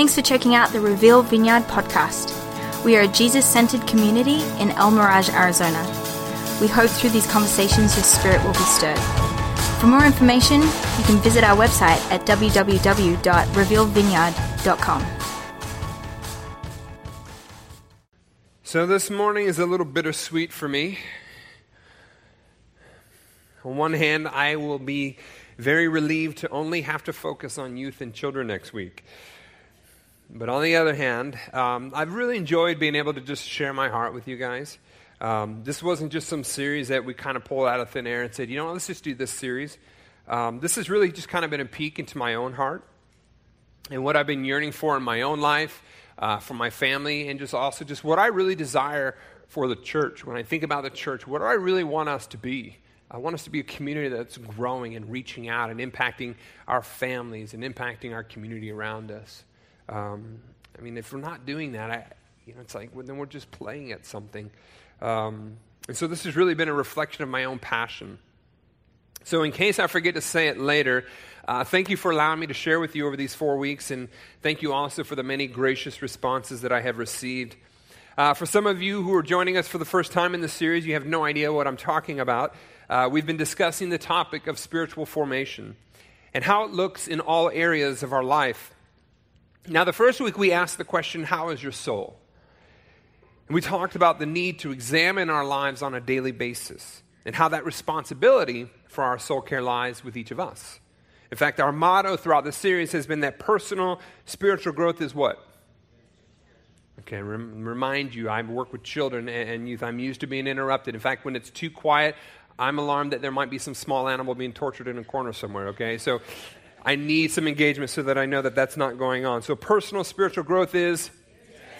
Thanks for checking out the Reveal Vineyard podcast. We are a Jesus centered community in El Mirage, Arizona. We hope through these conversations your spirit will be stirred. For more information, you can visit our website at www.revealvineyard.com. So, this morning is a little bittersweet for me. On one hand, I will be very relieved to only have to focus on youth and children next week. But on the other hand, um, I've really enjoyed being able to just share my heart with you guys. Um, this wasn't just some series that we kind of pulled out of thin air and said, you know what, let's just do this series. Um, this has really just kind of been a peek into my own heart and what I've been yearning for in my own life, uh, for my family, and just also just what I really desire for the church. When I think about the church, what do I really want us to be? I want us to be a community that's growing and reaching out and impacting our families and impacting our community around us. Um, I mean, if we're not doing that, I, you know, it's like well, then we're just playing at something. Um, and so this has really been a reflection of my own passion. So, in case I forget to say it later, uh, thank you for allowing me to share with you over these four weeks, and thank you also for the many gracious responses that I have received. Uh, for some of you who are joining us for the first time in the series, you have no idea what I'm talking about. Uh, we've been discussing the topic of spiritual formation and how it looks in all areas of our life. Now, the first week we asked the question, How is your soul? And we talked about the need to examine our lives on a daily basis and how that responsibility for our soul care lies with each of us. In fact, our motto throughout the series has been that personal spiritual growth is what? Okay, rem- remind you, I work with children and youth. I'm used to being interrupted. In fact, when it's too quiet, I'm alarmed that there might be some small animal being tortured in a corner somewhere, okay? So I need some engagement so that I know that that's not going on. So, personal spiritual growth is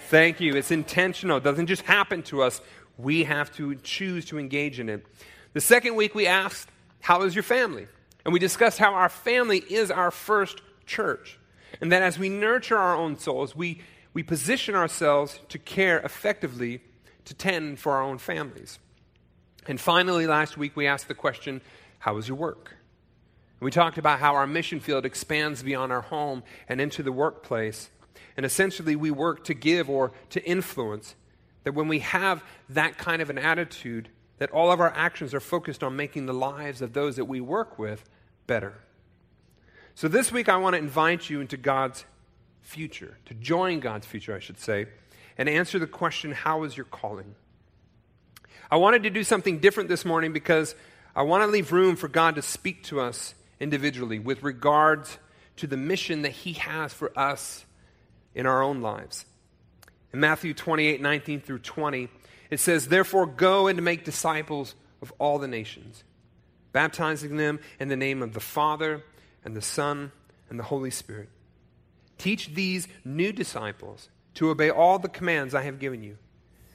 thank you. It's intentional, it doesn't just happen to us. We have to choose to engage in it. The second week, we asked, How is your family? And we discussed how our family is our first church. And that as we nurture our own souls, we, we position ourselves to care effectively to tend for our own families. And finally, last week, we asked the question, How is your work? We talked about how our mission field expands beyond our home and into the workplace. And essentially, we work to give or to influence. That when we have that kind of an attitude, that all of our actions are focused on making the lives of those that we work with better. So this week, I want to invite you into God's future, to join God's future, I should say, and answer the question how is your calling? I wanted to do something different this morning because I want to leave room for God to speak to us individually with regards to the mission that He has for us in our own lives. In Matthew 28 19 through 20, it says, Therefore, go and make disciples of all the nations, baptizing them in the name of the Father and the Son and the Holy Spirit. Teach these new disciples to obey all the commands I have given you.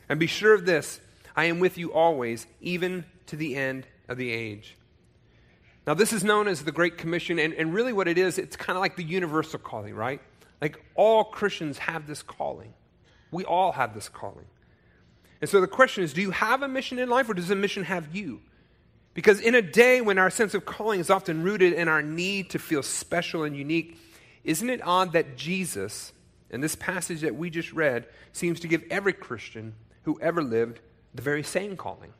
And be sure of this I am with you always, even to the end of the age. Now, this is known as the Great Commission, and, and really what it is, it's kind of like the universal calling, right? Like all Christians have this calling. We all have this calling. And so the question is do you have a mission in life, or does a mission have you? Because in a day when our sense of calling is often rooted in our need to feel special and unique, isn't it odd that Jesus, in this passage that we just read, seems to give every Christian who ever lived the very same calling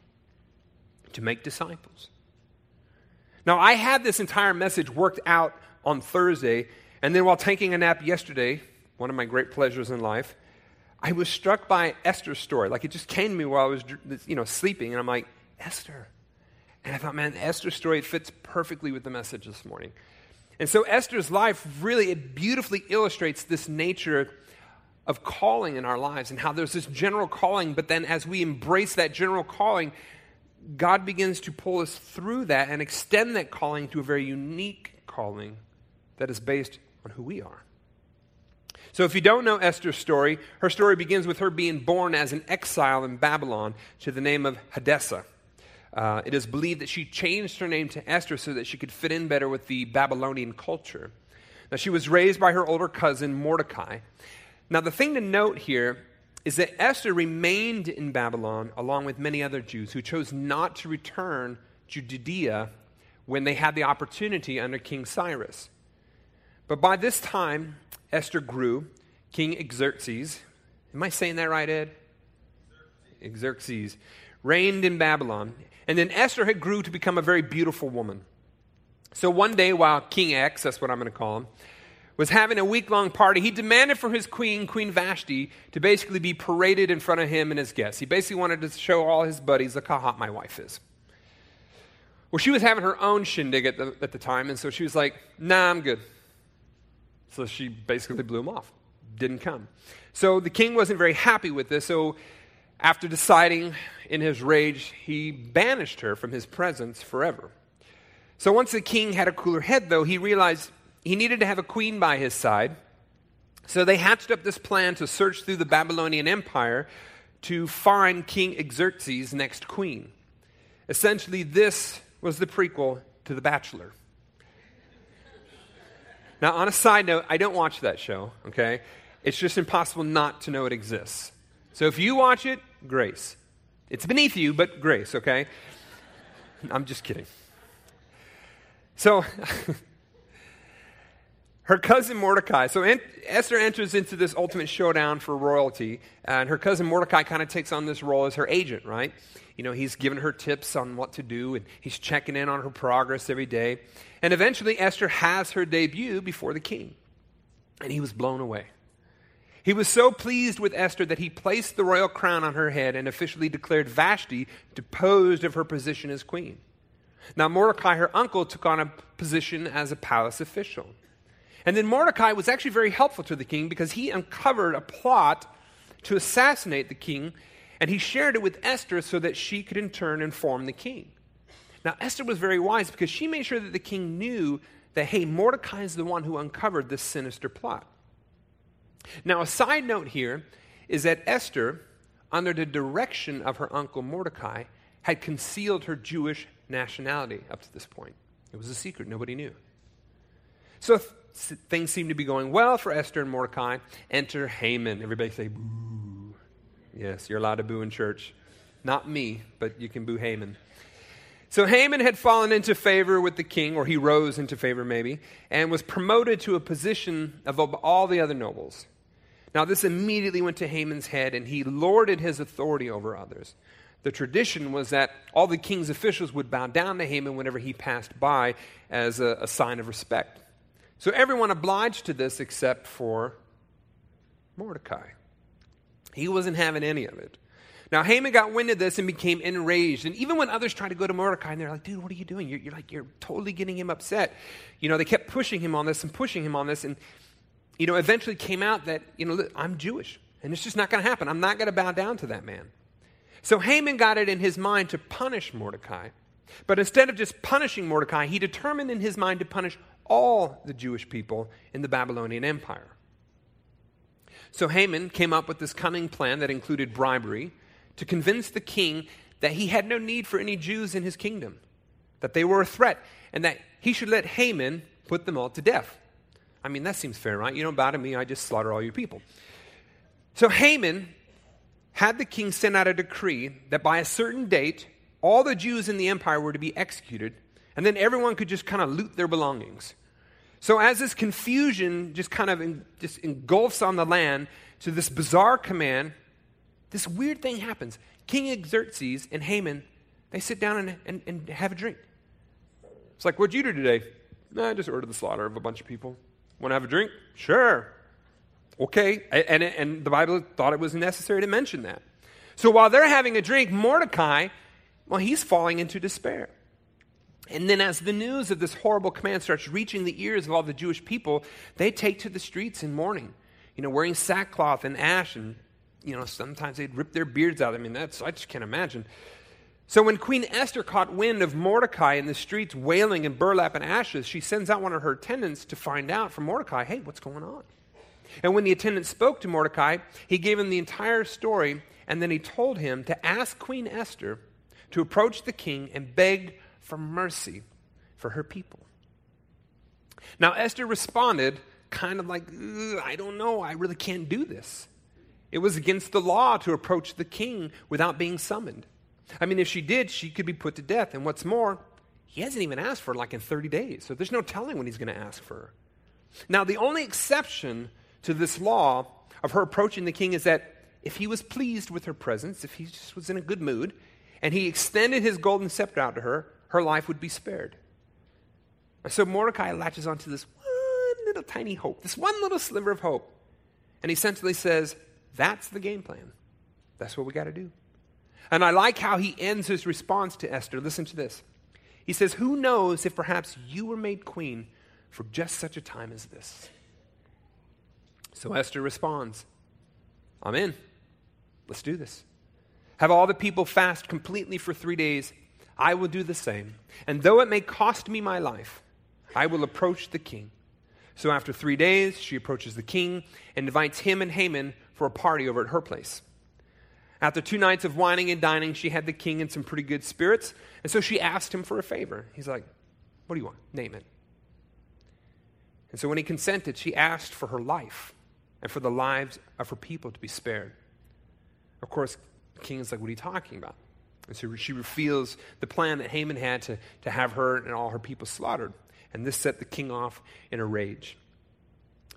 to make disciples? Now, I had this entire message worked out on Thursday, and then while taking a nap yesterday, one of my great pleasures in life, I was struck by Esther's story. Like it just came to me while I was, you know, sleeping, and I'm like, Esther. And I thought, man, Esther's story fits perfectly with the message this morning. And so Esther's life really, it beautifully illustrates this nature of calling in our lives and how there's this general calling, but then as we embrace that general calling, God begins to pull us through that and extend that calling to a very unique calling that is based on who we are. So, if you don't know Esther's story, her story begins with her being born as an exile in Babylon to the name of Hadassah. Uh, it is believed that she changed her name to Esther so that she could fit in better with the Babylonian culture. Now, she was raised by her older cousin Mordecai. Now, the thing to note here is that Esther remained in Babylon along with many other Jews who chose not to return to Judea when they had the opportunity under King Cyrus. But by this time, Esther grew, King Xerxes, am I saying that right, Ed? Xerxes reigned in Babylon. And then Esther had grew to become a very beautiful woman. So one day, while King X, that's what I'm going to call him, was having a week long party, he demanded for his queen, Queen Vashti, to basically be paraded in front of him and his guests. He basically wanted to show all his buddies, look how hot my wife is. Well, she was having her own shindig at the, at the time, and so she was like, nah, I'm good. So she basically blew him off, didn't come. So the king wasn't very happy with this, so after deciding in his rage, he banished her from his presence forever. So once the king had a cooler head, though, he realized he needed to have a queen by his side. So they hatched up this plan to search through the Babylonian Empire to find King Xerxes' next queen. Essentially, this was the prequel to The Bachelor. Now, on a side note, I don't watch that show, okay? It's just impossible not to know it exists. So if you watch it, grace. It's beneath you, but grace, okay? I'm just kidding. So, her cousin Mordecai, so Esther enters into this ultimate showdown for royalty, and her cousin Mordecai kind of takes on this role as her agent, right? You know, he's giving her tips on what to do, and he's checking in on her progress every day. And eventually, Esther has her debut before the king, and he was blown away. He was so pleased with Esther that he placed the royal crown on her head and officially declared Vashti deposed of her position as queen. Now, Mordecai, her uncle, took on a position as a palace official. And then Mordecai was actually very helpful to the king because he uncovered a plot to assassinate the king, and he shared it with Esther so that she could in turn inform the king. Now, Esther was very wise because she made sure that the king knew that, hey, Mordecai is the one who uncovered this sinister plot. Now, a side note here is that Esther, under the direction of her uncle Mordecai, had concealed her Jewish nationality up to this point. It was a secret, nobody knew. So things seem to be going well for Esther and Mordecai. Enter Haman. Everybody say, boo. Yes, you're allowed to boo in church. Not me, but you can boo Haman. So Haman had fallen into favor with the king, or he rose into favor maybe, and was promoted to a position above all the other nobles. Now, this immediately went to Haman's head, and he lorded his authority over others. The tradition was that all the king's officials would bow down to Haman whenever he passed by as a, a sign of respect. So everyone obliged to this except for Mordecai. He wasn't having any of it. Now, Haman got wind of this and became enraged. And even when others tried to go to Mordecai, and they're like, dude, what are you doing? You're, you're, like, you're totally getting him upset. You know, they kept pushing him on this and pushing him on this. And you know, eventually came out that, you know, I'm Jewish, and it's just not going to happen. I'm not going to bow down to that man. So Haman got it in his mind to punish Mordecai. But instead of just punishing Mordecai, he determined in his mind to punish all the Jewish people in the Babylonian Empire. So Haman came up with this cunning plan that included bribery to convince the king that he had no need for any Jews in his kingdom, that they were a threat, and that he should let Haman put them all to death. I mean, that seems fair, right? You don't bow to me, I just slaughter all your people. So Haman had the king send out a decree that by a certain date, all the Jews in the empire were to be executed, and then everyone could just kind of loot their belongings. So as this confusion just kind of just engulfs on the land to this bizarre command, this weird thing happens. King Xerxes and Haman, they sit down and, and, and have a drink. It's like, what'd you do today? I just ordered the slaughter of a bunch of people. Want to have a drink? Sure. Okay. And, and the Bible thought it was necessary to mention that. So while they're having a drink, Mordecai, well, he's falling into despair. And then, as the news of this horrible command starts reaching the ears of all the Jewish people, they take to the streets in mourning, you know, wearing sackcloth and ash, and, you know, sometimes they'd rip their beards out. I mean, that's, I just can't imagine. So when Queen Esther caught wind of Mordecai in the streets wailing in burlap and ashes, she sends out one of her attendants to find out from Mordecai, hey, what's going on? And when the attendant spoke to Mordecai, he gave him the entire story, and then he told him to ask Queen Esther to approach the king and beg for mercy for her people. Now, Esther responded kind of like, I don't know, I really can't do this. It was against the law to approach the king without being summoned. I mean, if she did, she could be put to death. And what's more, he hasn't even asked for like in 30 days. So there's no telling when he's going to ask for her. Now, the only exception to this law of her approaching the king is that if he was pleased with her presence, if he just was in a good mood, and he extended his golden scepter out to her, her life would be spared. And so Mordecai latches onto this one little tiny hope, this one little sliver of hope. And he essentially says, That's the game plan. That's what we got to do. And I like how he ends his response to Esther. Listen to this. He says, Who knows if perhaps you were made queen for just such a time as this? So Esther responds, I'm in. Let's do this. Have all the people fast completely for three days. I will do the same. And though it may cost me my life, I will approach the king. So after three days, she approaches the king and invites him and Haman for a party over at her place. After two nights of wining and dining, she had the king in some pretty good spirits, and so she asked him for a favor. He's like, What do you want? Name it. And so when he consented, she asked for her life and for the lives of her people to be spared. Of course, the king is like, What are you talking about? And so she reveals the plan that Haman had to, to have her and all her people slaughtered. And this set the king off in a rage.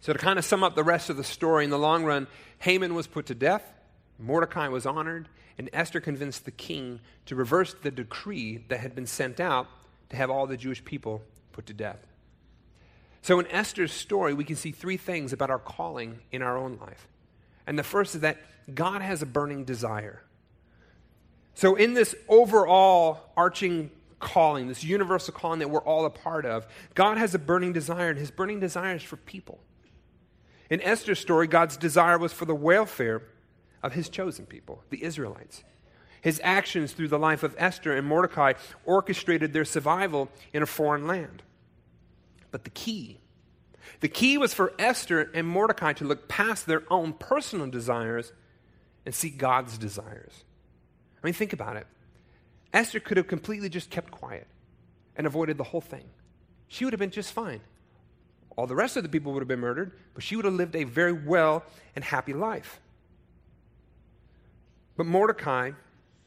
So, to kind of sum up the rest of the story, in the long run, Haman was put to death, Mordecai was honored, and Esther convinced the king to reverse the decree that had been sent out to have all the Jewish people put to death. So, in Esther's story, we can see three things about our calling in our own life. And the first is that God has a burning desire. So, in this overall arching calling, this universal calling that we're all a part of, God has a burning desire, and his burning desire is for people. In Esther's story, God's desire was for the welfare of his chosen people, the Israelites. His actions through the life of Esther and Mordecai orchestrated their survival in a foreign land. But the key, the key was for Esther and Mordecai to look past their own personal desires and see God's desires. I mean, think about it. Esther could have completely just kept quiet and avoided the whole thing. She would have been just fine. All the rest of the people would have been murdered, but she would have lived a very well and happy life. But Mordecai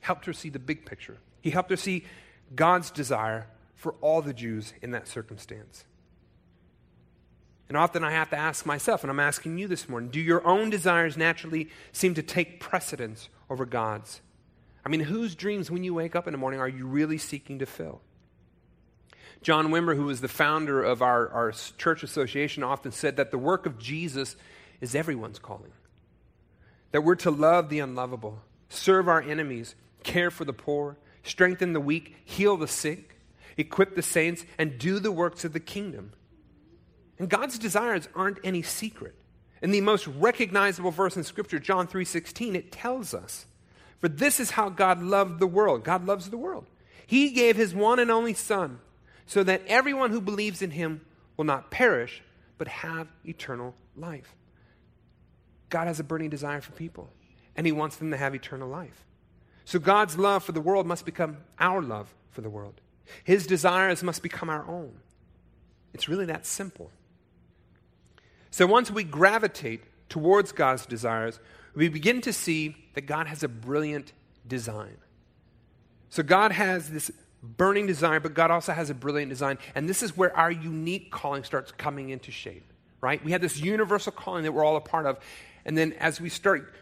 helped her see the big picture. He helped her see God's desire for all the Jews in that circumstance. And often I have to ask myself, and I'm asking you this morning do your own desires naturally seem to take precedence over God's? I mean, whose dreams when you wake up in the morning are you really seeking to fill? John Wimber, who was the founder of our, our church association, often said that the work of Jesus is everyone's calling. That we're to love the unlovable, serve our enemies, care for the poor, strengthen the weak, heal the sick, equip the saints, and do the works of the kingdom. And God's desires aren't any secret. In the most recognizable verse in Scripture, John 3:16, it tells us, "For this is how God loved the world. God loves the world. He gave his one and only Son, so that everyone who believes in him will not perish, but have eternal life." God has a burning desire for people, and he wants them to have eternal life. So God's love for the world must become our love for the world. His desires must become our own. It's really that simple. So once we gravitate towards God's desires, we begin to see that God has a brilliant design. So God has this burning desire, but God also has a brilliant design. And this is where our unique calling starts coming into shape, right? We have this universal calling that we're all a part of. And then as we start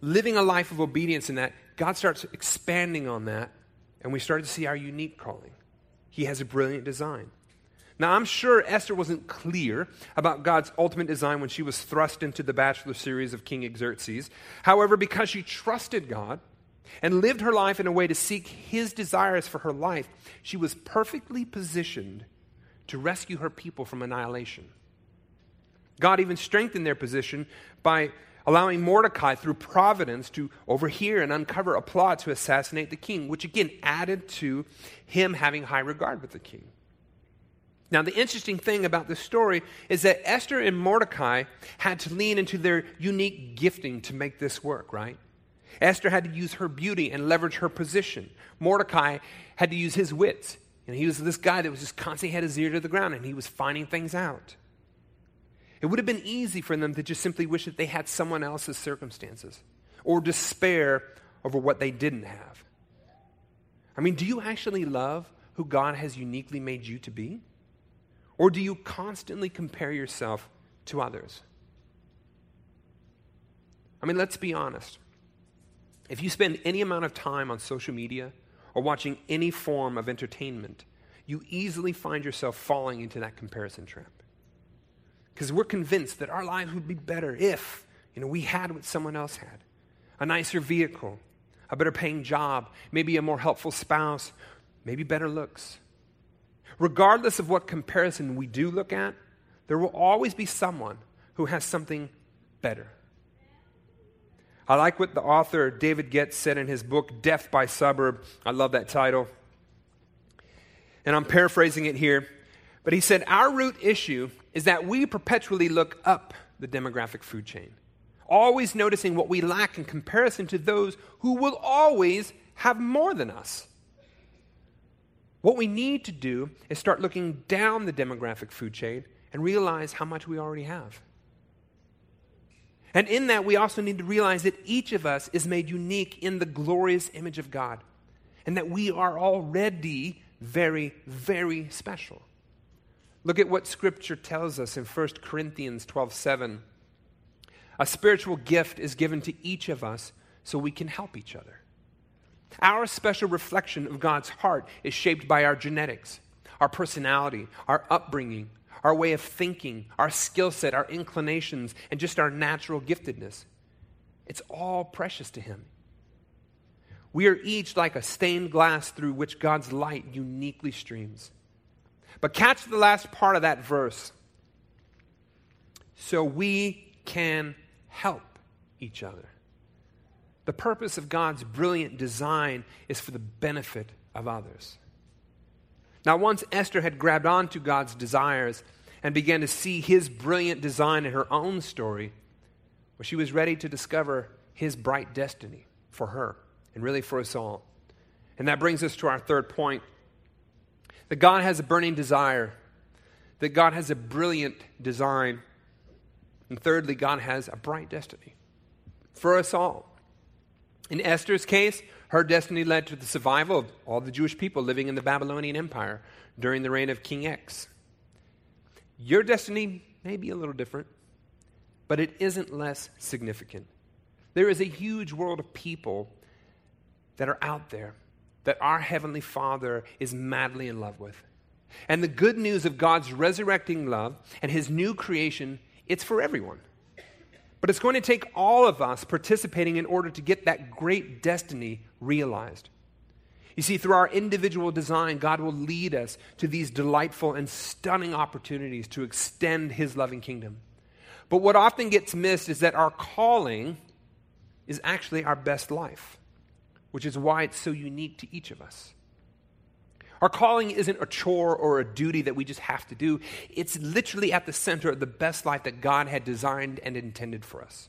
living a life of obedience in that, God starts expanding on that, and we start to see our unique calling. He has a brilliant design. Now, I'm sure Esther wasn't clear about God's ultimate design when she was thrust into the Bachelor series of King Xerxes. However, because she trusted God and lived her life in a way to seek his desires for her life, she was perfectly positioned to rescue her people from annihilation. God even strengthened their position by allowing Mordecai, through providence, to overhear and uncover a plot to assassinate the king, which again added to him having high regard with the king. Now, the interesting thing about this story is that Esther and Mordecai had to lean into their unique gifting to make this work, right? Esther had to use her beauty and leverage her position. Mordecai had to use his wits. And he was this guy that was just constantly had his ear to the ground and he was finding things out. It would have been easy for them to just simply wish that they had someone else's circumstances or despair over what they didn't have. I mean, do you actually love who God has uniquely made you to be? Or do you constantly compare yourself to others? I mean, let's be honest. If you spend any amount of time on social media or watching any form of entertainment, you easily find yourself falling into that comparison trap. Because we're convinced that our lives would be better if you know, we had what someone else had a nicer vehicle, a better paying job, maybe a more helpful spouse, maybe better looks. Regardless of what comparison we do look at, there will always be someone who has something better. I like what the author David Goetz said in his book, Death by Suburb. I love that title. And I'm paraphrasing it here. But he said, Our root issue is that we perpetually look up the demographic food chain, always noticing what we lack in comparison to those who will always have more than us. What we need to do is start looking down the demographic food chain and realize how much we already have. And in that, we also need to realize that each of us is made unique in the glorious image of God, and that we are already very, very special. Look at what Scripture tells us in 1 Corinthians 12 7. A spiritual gift is given to each of us so we can help each other. Our special reflection of God's heart is shaped by our genetics, our personality, our upbringing, our way of thinking, our skill set, our inclinations, and just our natural giftedness. It's all precious to Him. We are each like a stained glass through which God's light uniquely streams. But catch the last part of that verse. So we can help each other. The purpose of God's brilliant design is for the benefit of others. Now, once Esther had grabbed onto God's desires and began to see his brilliant design in her own story, well, she was ready to discover his bright destiny for her and really for us all. And that brings us to our third point that God has a burning desire, that God has a brilliant design, and thirdly, God has a bright destiny for us all. In Esther's case, her destiny led to the survival of all the Jewish people living in the Babylonian Empire during the reign of King X. Your destiny may be a little different, but it isn't less significant. There is a huge world of people that are out there that our Heavenly Father is madly in love with. And the good news of God's resurrecting love and His new creation, it's for everyone. But it's going to take all of us participating in order to get that great destiny realized. You see, through our individual design, God will lead us to these delightful and stunning opportunities to extend His loving kingdom. But what often gets missed is that our calling is actually our best life, which is why it's so unique to each of us. Our calling isn't a chore or a duty that we just have to do. It's literally at the center of the best life that God had designed and intended for us.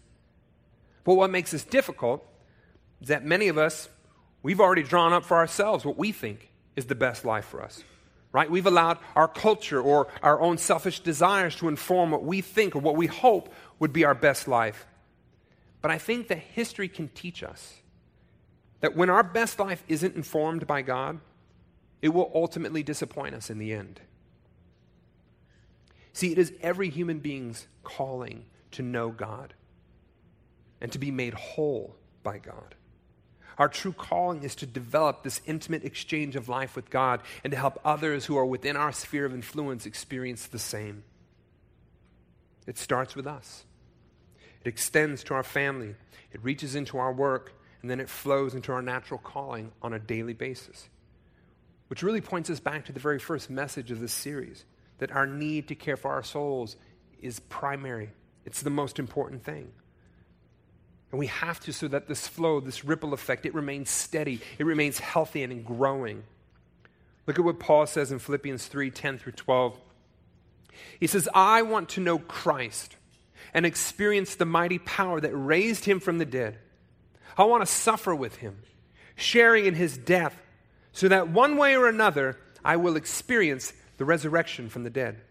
But what makes this difficult is that many of us, we've already drawn up for ourselves what we think is the best life for us. Right? We've allowed our culture or our own selfish desires to inform what we think or what we hope would be our best life. But I think that history can teach us that when our best life isn't informed by God, it will ultimately disappoint us in the end. See, it is every human being's calling to know God and to be made whole by God. Our true calling is to develop this intimate exchange of life with God and to help others who are within our sphere of influence experience the same. It starts with us, it extends to our family, it reaches into our work, and then it flows into our natural calling on a daily basis which really points us back to the very first message of this series that our need to care for our souls is primary, it's the most important thing. And we have to so that this flow, this ripple effect, it remains steady, it remains healthy and growing. Look at what Paul says in Philippians 3 10 through 12. He says, I want to know Christ and experience the mighty power that raised him from the dead. I want to suffer with him, sharing in his death so that one way or another I will experience the resurrection from the dead.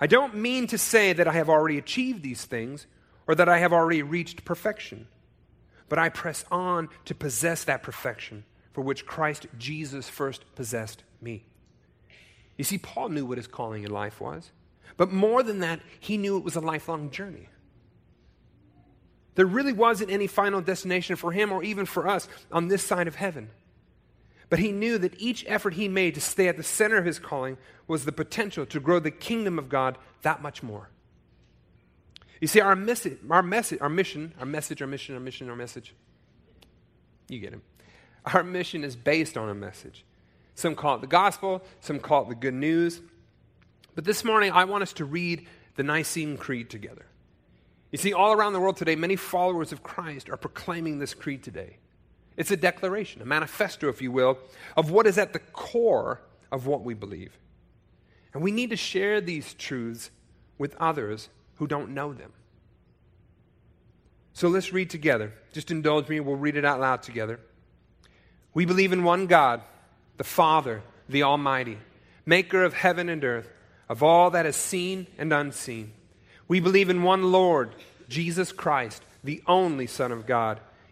I don't mean to say that I have already achieved these things or that I have already reached perfection, but I press on to possess that perfection for which Christ Jesus first possessed me. You see, Paul knew what his calling in life was, but more than that, he knew it was a lifelong journey. There really wasn't any final destination for him or even for us on this side of heaven. But he knew that each effort he made to stay at the center of his calling was the potential to grow the kingdom of God that much more. You see, our message, our message, our mission, our message, our mission, our mission, our message. You get it. Our mission is based on a message. Some call it the gospel, some call it the good news. But this morning, I want us to read the Nicene Creed together. You see, all around the world today, many followers of Christ are proclaiming this creed today. It's a declaration, a manifesto, if you will, of what is at the core of what we believe. And we need to share these truths with others who don't know them. So let's read together. Just indulge me, we'll read it out loud together. We believe in one God, the Father, the Almighty, maker of heaven and earth, of all that is seen and unseen. We believe in one Lord, Jesus Christ, the only Son of God,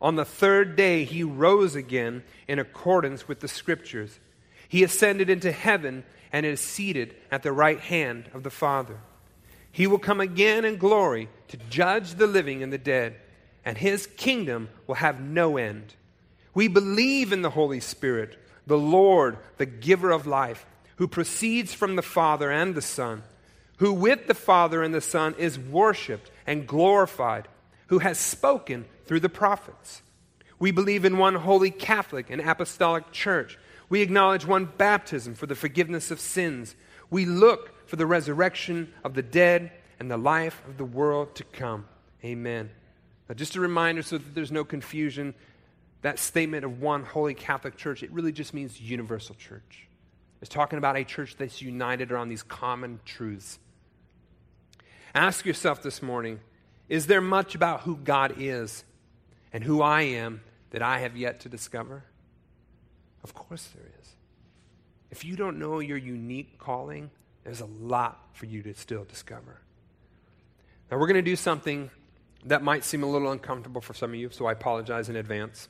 On the third day, he rose again in accordance with the Scriptures. He ascended into heaven and is seated at the right hand of the Father. He will come again in glory to judge the living and the dead, and his kingdom will have no end. We believe in the Holy Spirit, the Lord, the giver of life, who proceeds from the Father and the Son, who with the Father and the Son is worshiped and glorified, who has spoken through the prophets. We believe in one holy Catholic and apostolic church we acknowledge one baptism for the forgiveness of sins. We look for the resurrection of the dead and the life of the world to come. Amen. Now, just a reminder so that there's no confusion that statement of one holy Catholic church, it really just means universal church. It's talking about a church that's united around these common truths. Ask yourself this morning is there much about who God is and who I am that I have yet to discover? Of course there is. If you don't know your unique calling, there's a lot for you to still discover. Now, we're going to do something that might seem a little uncomfortable for some of you, so I apologize in advance.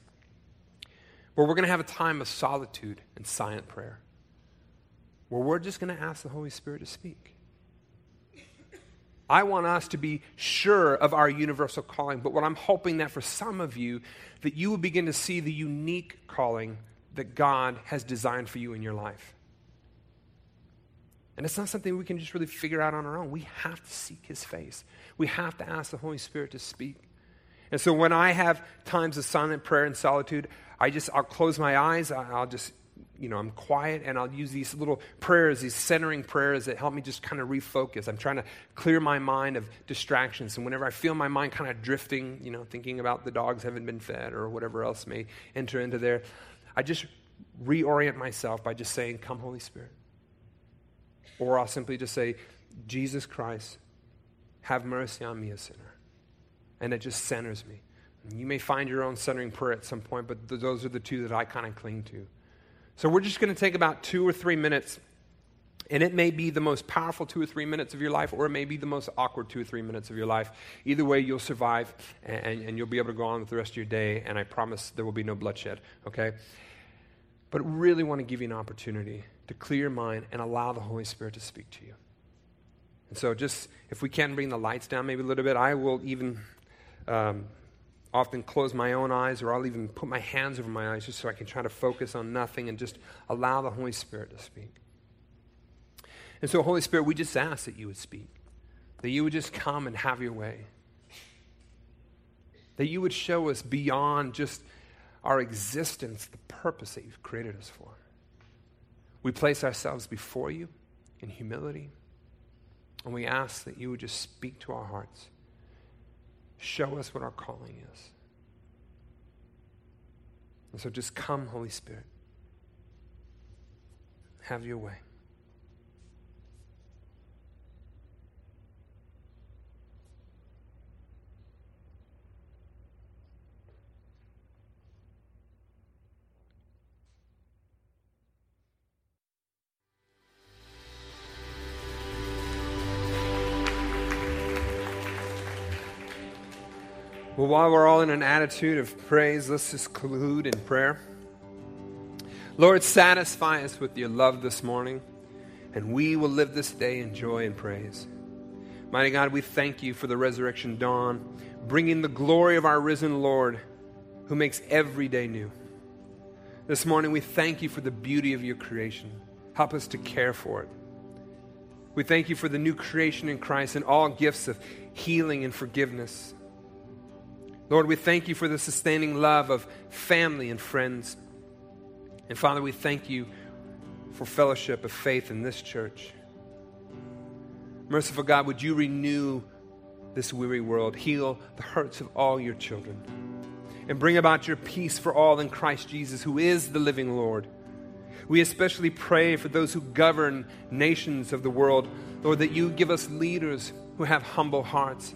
But we're going to have a time of solitude and silent prayer where we're just going to ask the Holy Spirit to speak. I want us to be sure of our universal calling, but what I'm hoping that for some of you, that you will begin to see the unique calling that God has designed for you in your life. And it's not something we can just really figure out on our own. We have to seek His face, we have to ask the Holy Spirit to speak. And so when I have times of silent prayer and solitude, I just, I'll close my eyes, I'll just, you know, I'm quiet and I'll use these little prayers, these centering prayers that help me just kind of refocus. I'm trying to clear my mind of distractions. And whenever I feel my mind kind of drifting, you know, thinking about the dogs haven't been fed or whatever else may enter into there, I just reorient myself by just saying, Come, Holy Spirit. Or I'll simply just say, Jesus Christ, have mercy on me, a sinner. And it just centers me. You may find your own centering prayer at some point, but th- those are the two that I kind of cling to. So we're just going to take about two or three minutes, and it may be the most powerful two or three minutes of your life, or it may be the most awkward two or three minutes of your life. Either way, you'll survive, and, and you'll be able to go on with the rest of your day, and I promise there will be no bloodshed, okay? but really want to give you an opportunity to clear your mind and allow the Holy Spirit to speak to you. And so, just if we can bring the lights down maybe a little bit, I will even um, often close my own eyes or I'll even put my hands over my eyes just so I can try to focus on nothing and just allow the Holy Spirit to speak. And so, Holy Spirit, we just ask that you would speak, that you would just come and have your way, that you would show us beyond just our existence the purpose that you've created us for. We place ourselves before you in humility, and we ask that you would just speak to our hearts. Show us what our calling is. And so just come, Holy Spirit. Have your way. Well, while we're all in an attitude of praise, let's just conclude in prayer. Lord, satisfy us with your love this morning, and we will live this day in joy and praise. Mighty God, we thank you for the resurrection dawn, bringing the glory of our risen Lord, who makes every day new. This morning, we thank you for the beauty of your creation. Help us to care for it. We thank you for the new creation in Christ and all gifts of healing and forgiveness. Lord, we thank you for the sustaining love of family and friends. And Father, we thank you for fellowship of faith in this church. Merciful God, would you renew this weary world, heal the hurts of all your children, and bring about your peace for all in Christ Jesus, who is the living Lord. We especially pray for those who govern nations of the world, Lord, that you give us leaders who have humble hearts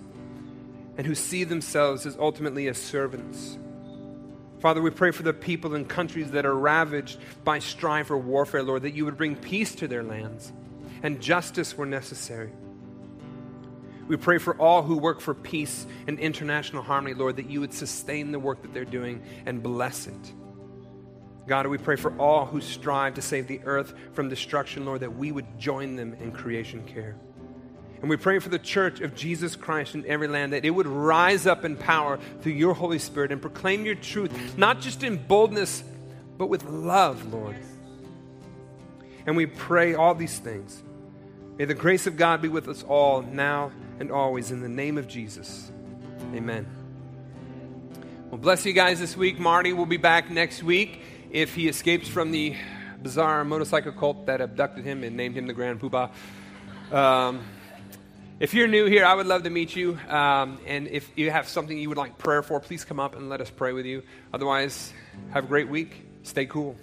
and who see themselves as ultimately as servants. Father, we pray for the people in countries that are ravaged by strife or warfare, Lord, that you would bring peace to their lands and justice where necessary. We pray for all who work for peace and international harmony, Lord, that you would sustain the work that they're doing and bless it. God, we pray for all who strive to save the earth from destruction, Lord, that we would join them in creation care. And we pray for the church of Jesus Christ in every land that it would rise up in power through your Holy Spirit and proclaim your truth, not just in boldness, but with love, Lord. And we pray all these things. May the grace of God be with us all now and always in the name of Jesus. Amen. Well, bless you guys this week. Marty will be back next week if he escapes from the bizarre motorcycle cult that abducted him and named him the Grand Poobah. Um, if you're new here, I would love to meet you. Um, and if you have something you would like prayer for, please come up and let us pray with you. Otherwise, have a great week. Stay cool.